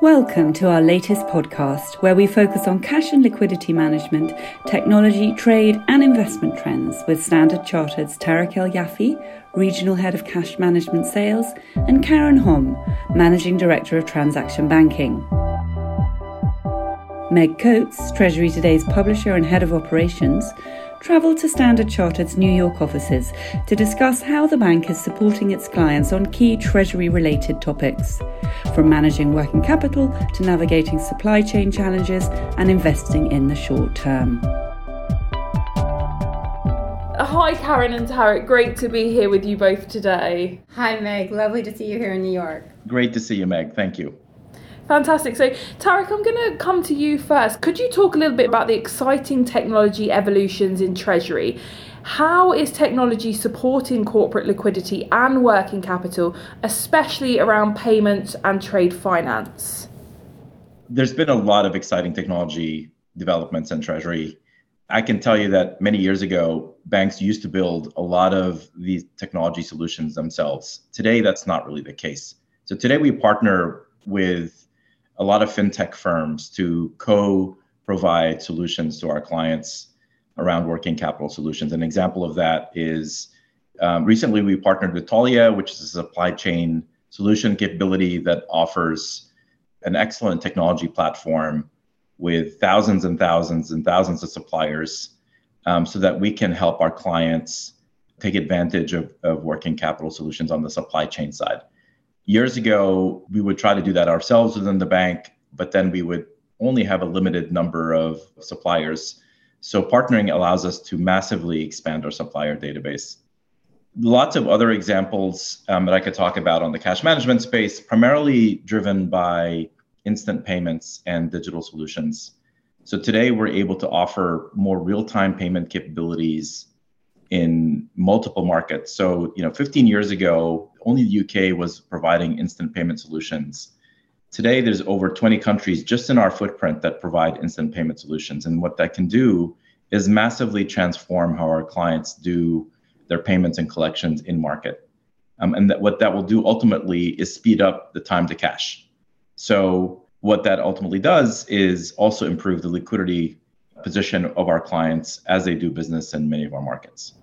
Welcome to our latest podcast, where we focus on cash and liquidity management, technology, trade, and investment trends with Standard Chartered's Tarek El Yafi, Regional Head of Cash Management Sales, and Karen Hom, Managing Director of Transaction Banking. Meg Coates, Treasury Today's publisher and Head of Operations, travelled to Standard Chartered's New York offices to discuss how the bank is supporting its clients on key Treasury related topics, from managing working capital to navigating supply chain challenges and investing in the short term. Hi, Karen and Tarek. Great to be here with you both today. Hi, Meg. Lovely to see you here in New York. Great to see you, Meg. Thank you. Fantastic. So, Tarek, I'm going to come to you first. Could you talk a little bit about the exciting technology evolutions in Treasury? How is technology supporting corporate liquidity and working capital, especially around payments and trade finance? There's been a lot of exciting technology developments in Treasury. I can tell you that many years ago, banks used to build a lot of these technology solutions themselves. Today, that's not really the case. So, today we partner with a lot of fintech firms to co provide solutions to our clients around working capital solutions. An example of that is um, recently we partnered with Taulia, which is a supply chain solution capability that offers an excellent technology platform with thousands and thousands and thousands of suppliers um, so that we can help our clients take advantage of, of working capital solutions on the supply chain side years ago, we would try to do that ourselves within the bank, but then we would only have a limited number of suppliers. So partnering allows us to massively expand our supplier database. Lots of other examples um, that I could talk about on the cash management space, primarily driven by instant payments and digital solutions. So today we're able to offer more real-time payment capabilities in multiple markets. So, you know, 15 years ago, only the UK was providing instant payment solutions. Today, there's over 20 countries just in our footprint that provide instant payment solutions. And what that can do is massively transform how our clients do their payments and collections in market. Um, and that what that will do ultimately is speed up the time to cash. So, what that ultimately does is also improve the liquidity position of our clients as they do business in many of our markets.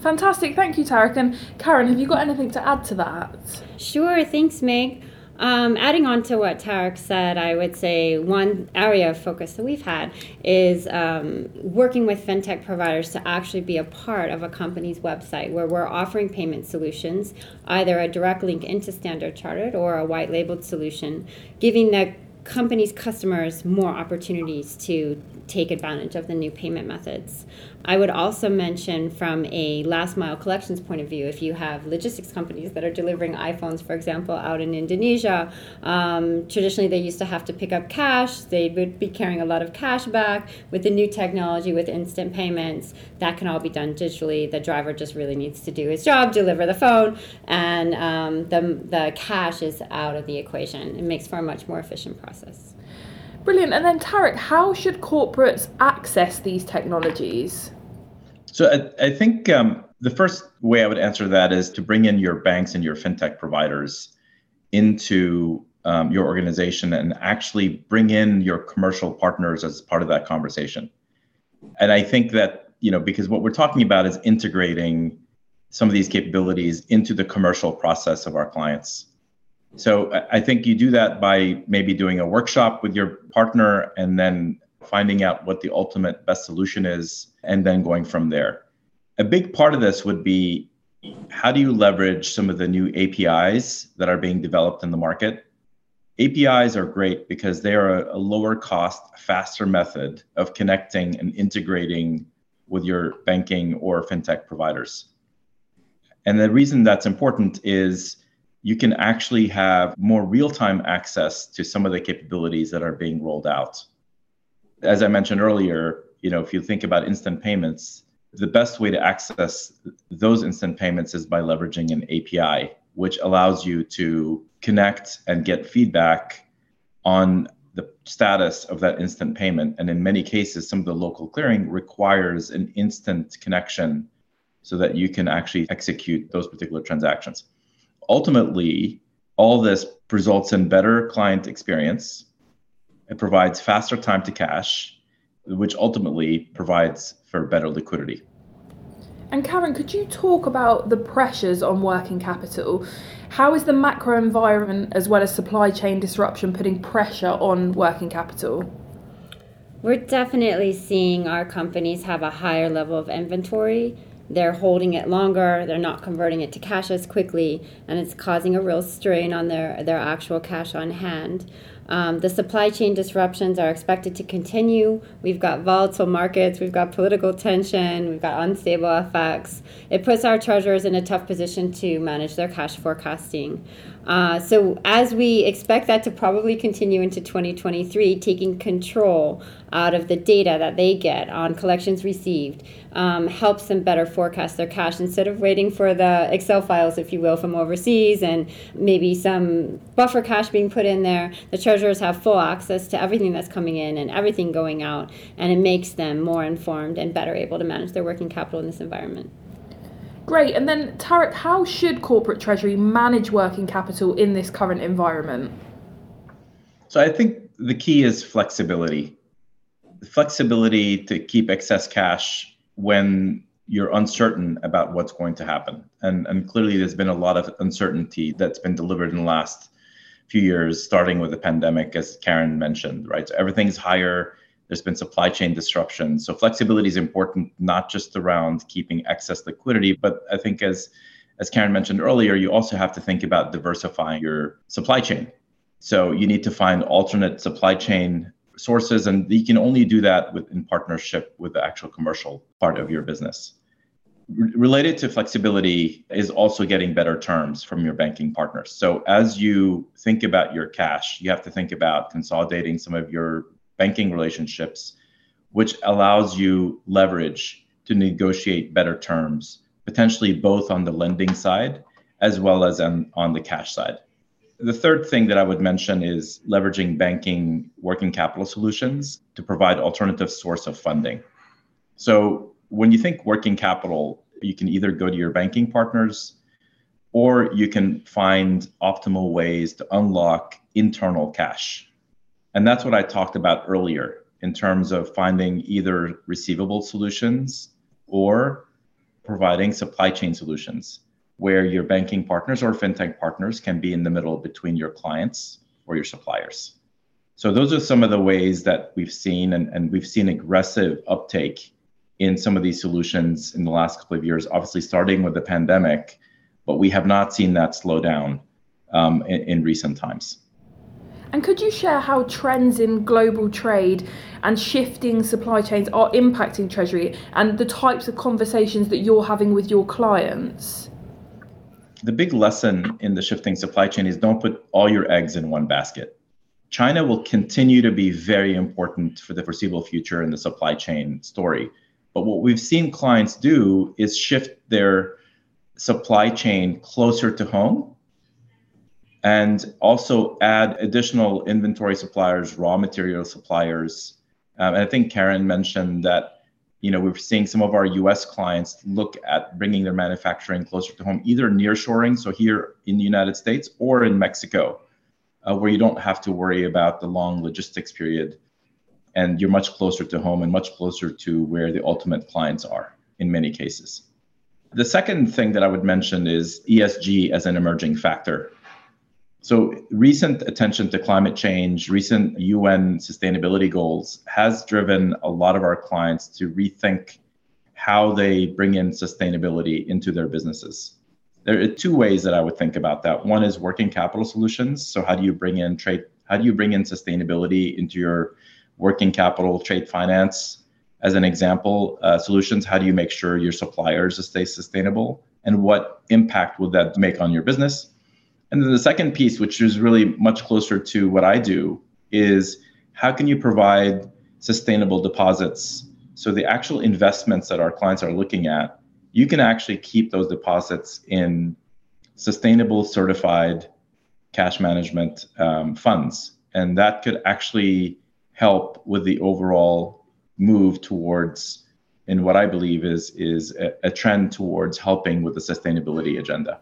Fantastic, thank you, Tarek. And Karen, have you got anything to add to that? Sure, thanks, Meg. Um, adding on to what Tarek said, I would say one area of focus that we've had is um, working with fintech providers to actually be a part of a company's website where we're offering payment solutions, either a direct link into Standard Chartered or a white labeled solution, giving the company's customers more opportunities to take advantage of the new payment methods. I would also mention from a last mile collections point of view, if you have logistics companies that are delivering iPhones, for example, out in Indonesia, um, traditionally they used to have to pick up cash. They would be carrying a lot of cash back. With the new technology, with instant payments, that can all be done digitally. The driver just really needs to do his job, deliver the phone, and um, the, the cash is out of the equation. It makes for a much more efficient process. Brilliant. And then, Tarek, how should corporates access these technologies? So, I, I think um, the first way I would answer that is to bring in your banks and your fintech providers into um, your organization and actually bring in your commercial partners as part of that conversation. And I think that, you know, because what we're talking about is integrating some of these capabilities into the commercial process of our clients. So I think you do that by maybe doing a workshop with your partner and then finding out what the ultimate best solution is and then going from there. A big part of this would be how do you leverage some of the new APIs that are being developed in the market? APIs are great because they are a, lower cost, faster method of connecting and integrating with your banking or fintech providers. And the reason that's important is you can actually have more real-time access to some of the capabilities that are being rolled out. As I mentioned earlier, you know, if you think about instant payments, the best way to access those instant payments is by leveraging an API, which allows you to connect and get feedback on the status of that instant payment. And in many cases, some of the local clearing requires an instant connection so that you can actually execute those particular transactions ultimately, All this results in better client experience. It provides faster time to cash, which ultimately provides for better liquidity. And Karen, could you talk about the pressures on working capital? How is the macro environment as well as supply chain disruption putting pressure on working capital? We're definitely seeing our companies have a higher level of inventory. They're holding it longer, they're not converting it to cash as quickly, and it's causing a real strain on their, their actual cash on hand. Um, the supply chain disruptions are expected to continue. We've got volatile markets, we've got political tension, we've got unstable FX. It puts our treasurers in a tough position to manage their cash forecasting. Uh, so, as we expect that to probably continue into 2023, taking control out of the data that they get on collections received um, helps them better forecast their cash instead of waiting for the Excel files, if you will, from overseas and maybe some buffer cash being put in there. The treasurers have full access to everything that's coming in and everything going out, and it makes them more informed and better able to manage their working capital in this environment. Great. And then, Tarek, how should corporate treasury manage working capital in this current environment? So I think the key is flexibility. Flexibility to keep excess cash when you're uncertain about what's going to happen. And, and clearly, there's been a lot of uncertainty that's been delivered in the last few years, starting with the pandemic, as Karen mentioned, right? So everything's higher there's been supply chain disruption. So flexibility is important, not just around keeping excess liquidity, but I think as as Karen mentioned earlier, you also have to think about diversifying your supply chain. So you need to find alternate supply chain sources, and you can only do that with in partnership with the actual commercial part of your business. related to flexibility is also getting better terms from your banking partners. So as you think about your cash, you have to think about consolidating some of your banking relationships, which allows you leverage to negotiate better terms, potentially both on the lending side as well as on, on the cash side. The third thing that I would mention is leveraging banking working capital solutions to provide alternative source of funding. So when you think working capital, you can either go to your banking partners or you can find optimal ways to unlock internal cash. And that's what I talked about earlier in terms of finding either receivable solutions or providing supply chain solutions where your banking partners or fintech partners can be in the middle between your clients or your suppliers. So those are some of the ways that we've seen, and, and we've seen aggressive uptake in some of these solutions in the last couple of years, obviously starting with the pandemic, but we have not seen that slow down um, in, in recent times. And could you share how trends in global trade and shifting supply chains are impacting Treasury and the types of conversations that you're having with your clients? The big lesson in the shifting supply chain is don't put all your eggs in one basket. China will continue to be very important for the foreseeable future in the supply chain story. But what we've seen clients do is shift their supply chain closer to home and also add additional inventory suppliers, raw material suppliers. Um, and I think Karen mentioned that you know we're seeing some of our U.S. clients look at bringing their manufacturing closer to home, either nearshoring, so here in the United States, or in Mexico, uh, where you don't have to worry about the long logistics period, and you're much closer to home and much closer to where the ultimate clients are in many cases. The second thing that I would mention is ESG as an emerging factor. So, recent attention to climate change, recent UN sustainability goals has driven a lot of our clients to rethink how they bring in sustainability into their businesses. There are two ways that I would think about that. One is working capital solutions. So, how do you bring in trade? How do you bring in sustainability into your working capital, trade finance? As an example, uh, solutions. How do you make sure your suppliers stay sustainable? And what impact would that make on your business? And then the second piece, which is really much closer to what I do, is how can you provide sustainable deposits? So the actual investments that our clients are looking at, you can actually keep those deposits in sustainable certified cash management um, funds. And that could actually help with the overall move towards in what I believe is is a, a trend towards helping with the sustainability agenda.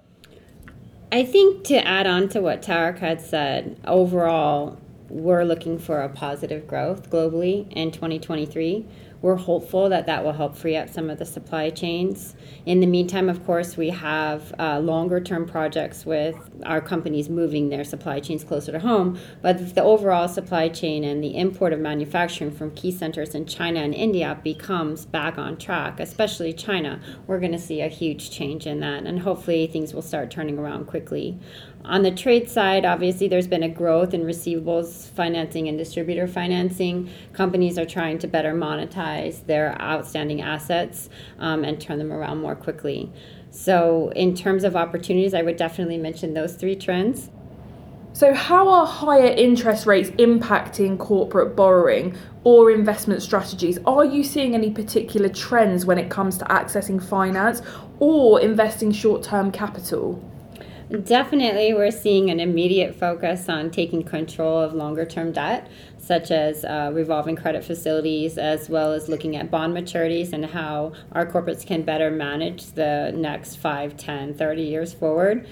I think to add on to what Tarek had said, overall, we're looking for a positive growth globally in 2023. We're hopeful that that will help free up some of the supply chains. In the meantime, of course, we have uh, longer term projects with our companies moving their supply chains closer to home. But if the overall supply chain and the import of manufacturing from key centers in China and India becomes back on track, especially China, we're going to see a huge change in that. And hopefully things will start turning around quickly. On the trade side, obviously, there's been a growth in receivables financing and distributor financing. Companies are trying to better monetize their outstanding assets um, and turn them around more quickly. So, in terms of opportunities, I would definitely mention those three trends. So, how are higher interest rates impacting corporate borrowing or investment strategies? Are you seeing any particular trends when it comes to accessing finance or investing short term capital? Definitely, we're seeing an immediate focus on taking control of longer term debt, such as uh, revolving credit facilities, as well as looking at bond maturities and how our corporates can better manage the next 5, 10, 30 years forward.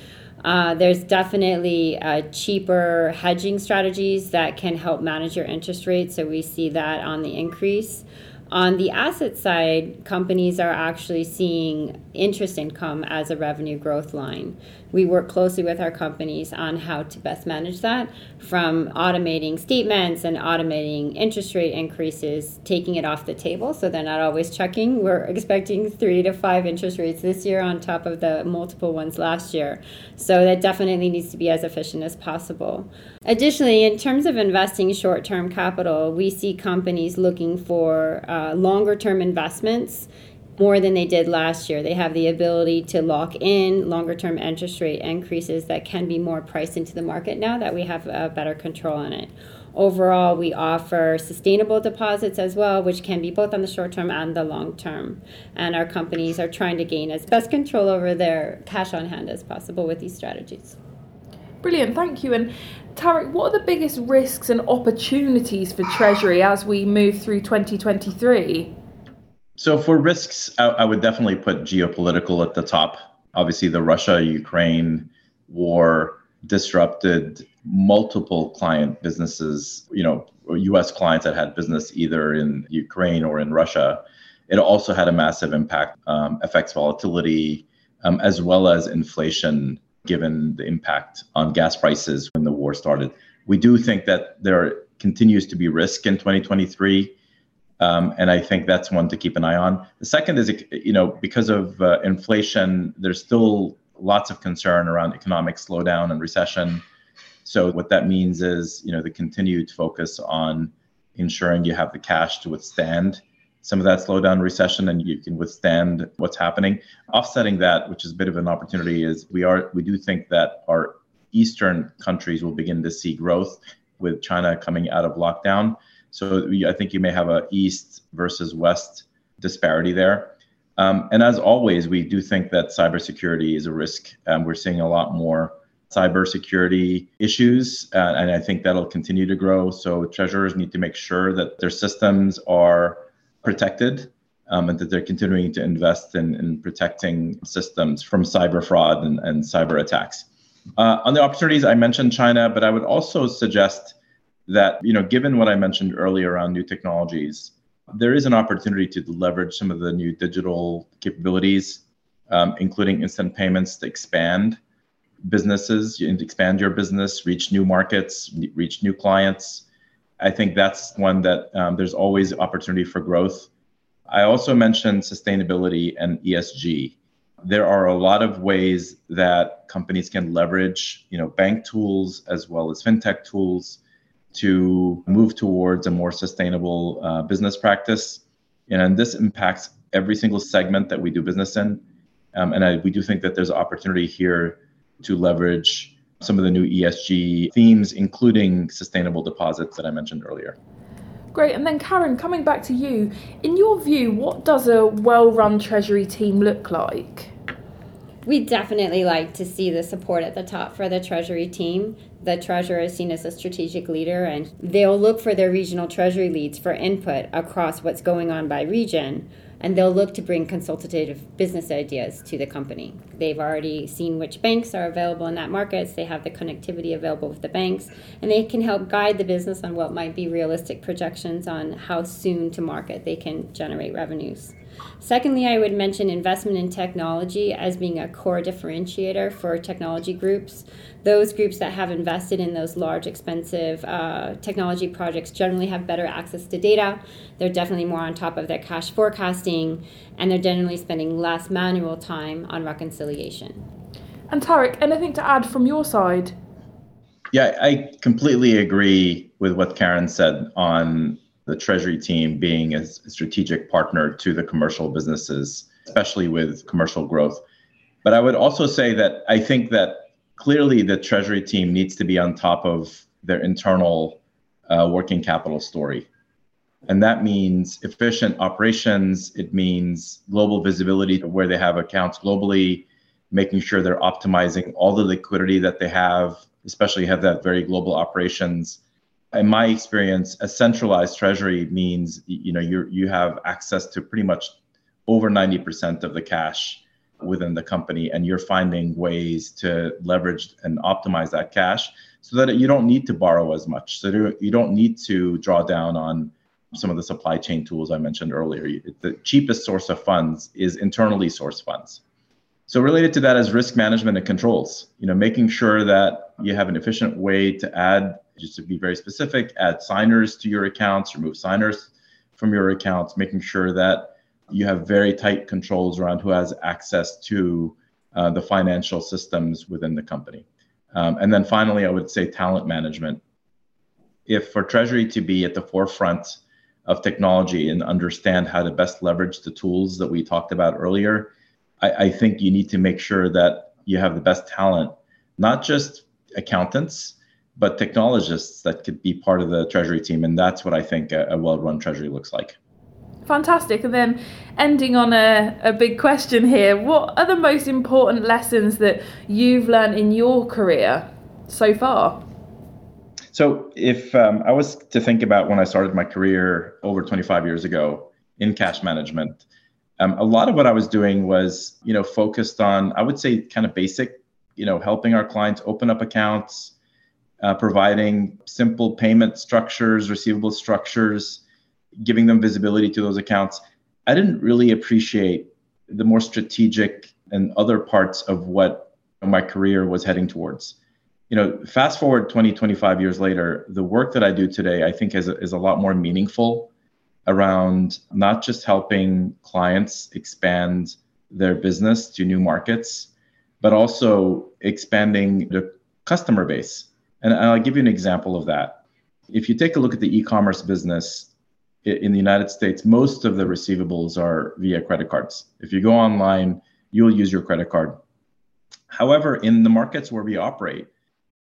Uh, there's definitely uh, cheaper hedging strategies that can help manage your interest rate, so we see that on the increase. On the asset side, companies are actually seeing interest income as a revenue growth line. We work closely with our companies on how to best manage that from automating statements and automating interest rate increases, taking it off the table so they're not always checking. We're expecting three to five interest rates this year on top of the multiple ones last year. So that definitely needs to be as efficient as possible. Additionally, in terms of investing short term capital, we see companies looking for uh, longer term investments more than they did last year. They have the ability to lock in longer term interest rate increases that can be more priced into the market now that we have a better control on it. Overall, we offer sustainable deposits as well, which can be both on the short term and the long term. And our companies are trying to gain as best control over their cash on hand as possible with these strategies. Brilliant, thank you. And Tarek, what are the biggest risks and opportunities for Treasury as we move through 2023? So for risks, I, I would definitely put geopolitical at the top. Obviously, the Russia Ukraine war disrupted multiple client businesses, you know, US clients that had business either in Ukraine or in Russia. It also had a massive impact, um, FX volatility, um, as well as inflation, given the impact on gas prices when the war started. We do think that there continues to be risk in 2023 um, and I think that's one to keep an eye on. The second is, you know, because of uh, inflation, there's still lots of concern around economic slowdown and recession. So what that means is, you know, the continued focus on ensuring you have the cash to withstand some of that slowdown recession and you can withstand what's happening. Offsetting that, which is a bit of an opportunity, is we are we do think that our eastern countries will begin to see growth with China coming out of lockdown. So I think you may have a east versus west disparity there. Um, and as always, we do think that cybersecurity is a risk. Um, we're seeing a lot more cybersecurity issues, uh, and I think that'll continue to grow. So treasurers need to make sure that their systems are protected um, and that they're continuing to invest in, in protecting systems from cyber fraud and, and cyber attacks. Uh, on the opportunities, I mentioned China, but I would also suggest that, you know, given what I mentioned earlier around new technologies, there is an opportunity to leverage some of the new digital capabilities, um, including instant payments to expand businesses, and expand your business, reach new markets, reach new clients. I think that's one that um, there's always opportunity for growth. I also mentioned sustainability and ESG. There are a lot of ways that companies can leverage, you know, bank tools as well as fintech tools to move towards a more sustainable uh, business practice. And this impacts every single segment that we do business in. Um, and I, we do think that there's opportunity here to leverage some of the new ESG themes, including sustainable deposits that I mentioned earlier. Great. And then, Karen, coming back to you, in your view, what does a well run Treasury team look like? We definitely like to see the support at the top for the Treasury team. The treasurer is seen as a strategic leader, and they'll look for their regional treasury leads for input across what's going on by region and they'll look to bring consultative business ideas to the company. They've already seen which banks are available in that market, so they have the connectivity available with the banks, and they can help guide the business on what might be realistic projections on how soon to market they can generate revenues. Secondly, I would mention investment in technology as being a core differentiator for technology groups. Those groups that have invested in those large, expensive uh, technology projects generally have better access to data. They're definitely more on top of their cash forecasting, and they're generally spending less manual time on reconciliation. And Tarek, anything to add from your side? Yeah, I completely agree with what Karen said on the treasury team being a strategic partner to the commercial businesses, especially with commercial growth. But I would also say that I think that clearly the treasury team needs to be on top of their internal uh, working capital story. And that means efficient operations. It means global visibility where they have accounts globally, making sure they're optimizing all the liquidity that they have, especially have that very global operations in my experience, a centralized treasury means you know you you have access to pretty much over 90% of the cash within the company and you're finding ways to leverage and optimize that cash so that you don't need to borrow as much. So you don't need to draw down on some of the supply chain tools i mentioned earlier. The cheapest source of funds is internally sourced funds. So related to that is risk management and controls you know making sure that you have an efficient way to add just to be very specific, add signers to your accounts, remove signers from your accounts, making sure that you have very tight controls around who has access to uh, the financial systems within the company. Um, and then finally, I would say talent management. If for Treasury to be at the forefront of technology and understand how to best leverage the tools that we talked about earlier, I, I think you need to make sure that you have the best talent, not just accountants, but technologists that could be part of the treasury team. And that's what I think a, a well run treasury looks like. Fantastic. And then ending on a, a big question here what are the most important lessons that you've learned in your career so far? So, if um, I was to think about when I started my career over 25 years ago in cash management, um, a lot of what I was doing was, you know, focused on, I would say, kind of basic, you know, helping our clients open up accounts, uh, providing simple payment structures, receivable structures, giving them visibility to those accounts. I didn't really appreciate the more strategic and other parts of what my career was heading towards. You know, fast forward 20, 25 years later, the work that I do today, I think is a, is a lot more meaningful around not just helping clients expand their business to new markets, but also expanding the customer base and I'll give you an example of that. If you take a look at the e commerce business in the United States, most of the receivables are via credit cards. If you go online, you'll use your credit card. However, in the markets where we operate,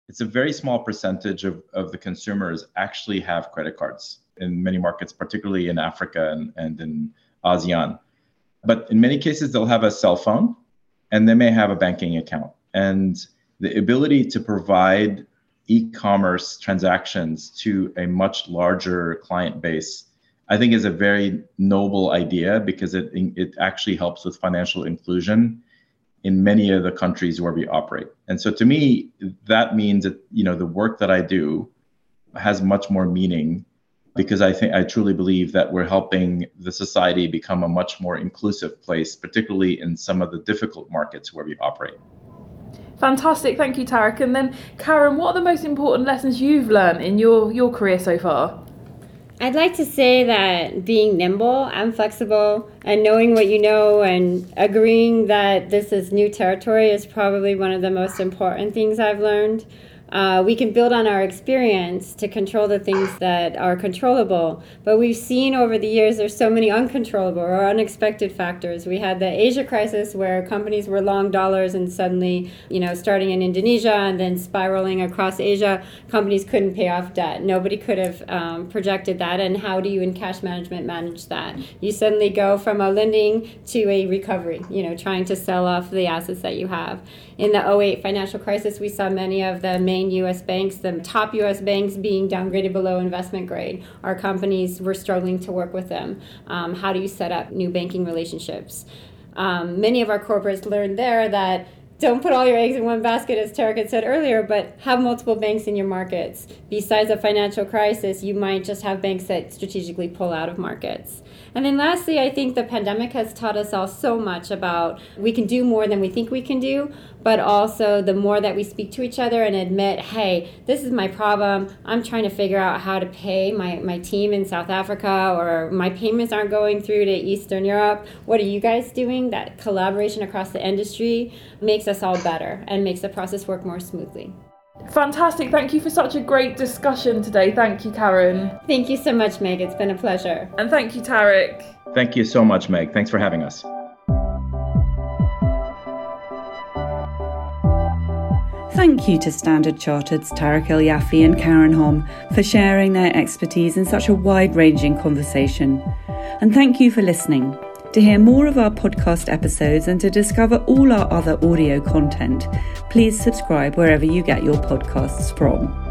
it's a very small percentage of, of the consumers actually have credit cards in many markets, particularly in Africa and, and in ASEAN. But in many cases, they'll have a cell phone and they may have a banking account. And the ability to provide e-commerce transactions to a much larger client base i think is a very noble idea because it it actually helps with financial inclusion in many of the countries where we operate. And so to me that means that you know the work that i do has much more meaning because i think i truly believe that we're helping the society become a much more inclusive place particularly in some of the difficult markets where we operate Fantastic, thank you, Tarek. And then, Karen, what are the most important lessons you've learned in your, your career so far? I'd like to say that being nimble and flexible and knowing what you know and agreeing that this is new territory is probably one of the most important things I've learned uh, we can build on our experience to control the things that are controllable. But we've seen over the years there's so many uncontrollable or unexpected factors. We had the Asia crisis where companies were long dollars and suddenly, you know, starting in Indonesia and then spiraling across Asia, companies couldn't pay off debt. Nobody could have um, projected that. And how do you in cash management manage that? You suddenly go from a lending to a recovery, you know, trying to sell off the assets that you have. In the 08 financial crisis, we saw many of the main US banks, the top US banks being downgraded below investment grade. Our companies were struggling to work with them. Um, how do you set up new banking relationships? Um, many of our corporates learned there that don't put all your eggs in one basket, as Tarek had said earlier, but have multiple banks in your markets. Besides a financial crisis, you might just have banks that strategically pull out of markets. And then lastly, I think the pandemic has taught us all so much about we can do more than we think we can do, but also the more that we speak to each other and admit, hey, this is my problem. I'm trying to figure out how to pay my, my team in South Africa, or my payments aren't going through to Eastern Europe. What are you guys doing? That collaboration across the industry makes us all better and makes the process work more smoothly. Fantastic. Thank you for such a great discussion today. Thank you, Karen. Thank you so much, Meg. It's been a pleasure. And thank you, Tarek. Thank you so much, Meg. Thanks for having us. Thank you to Standard Chartered's Tarek El Yafi and Karen Hom for sharing their expertise in such a wide ranging conversation. And thank you for listening. To hear more of our podcast episodes and to discover all our other audio content, please subscribe wherever you get your podcasts from.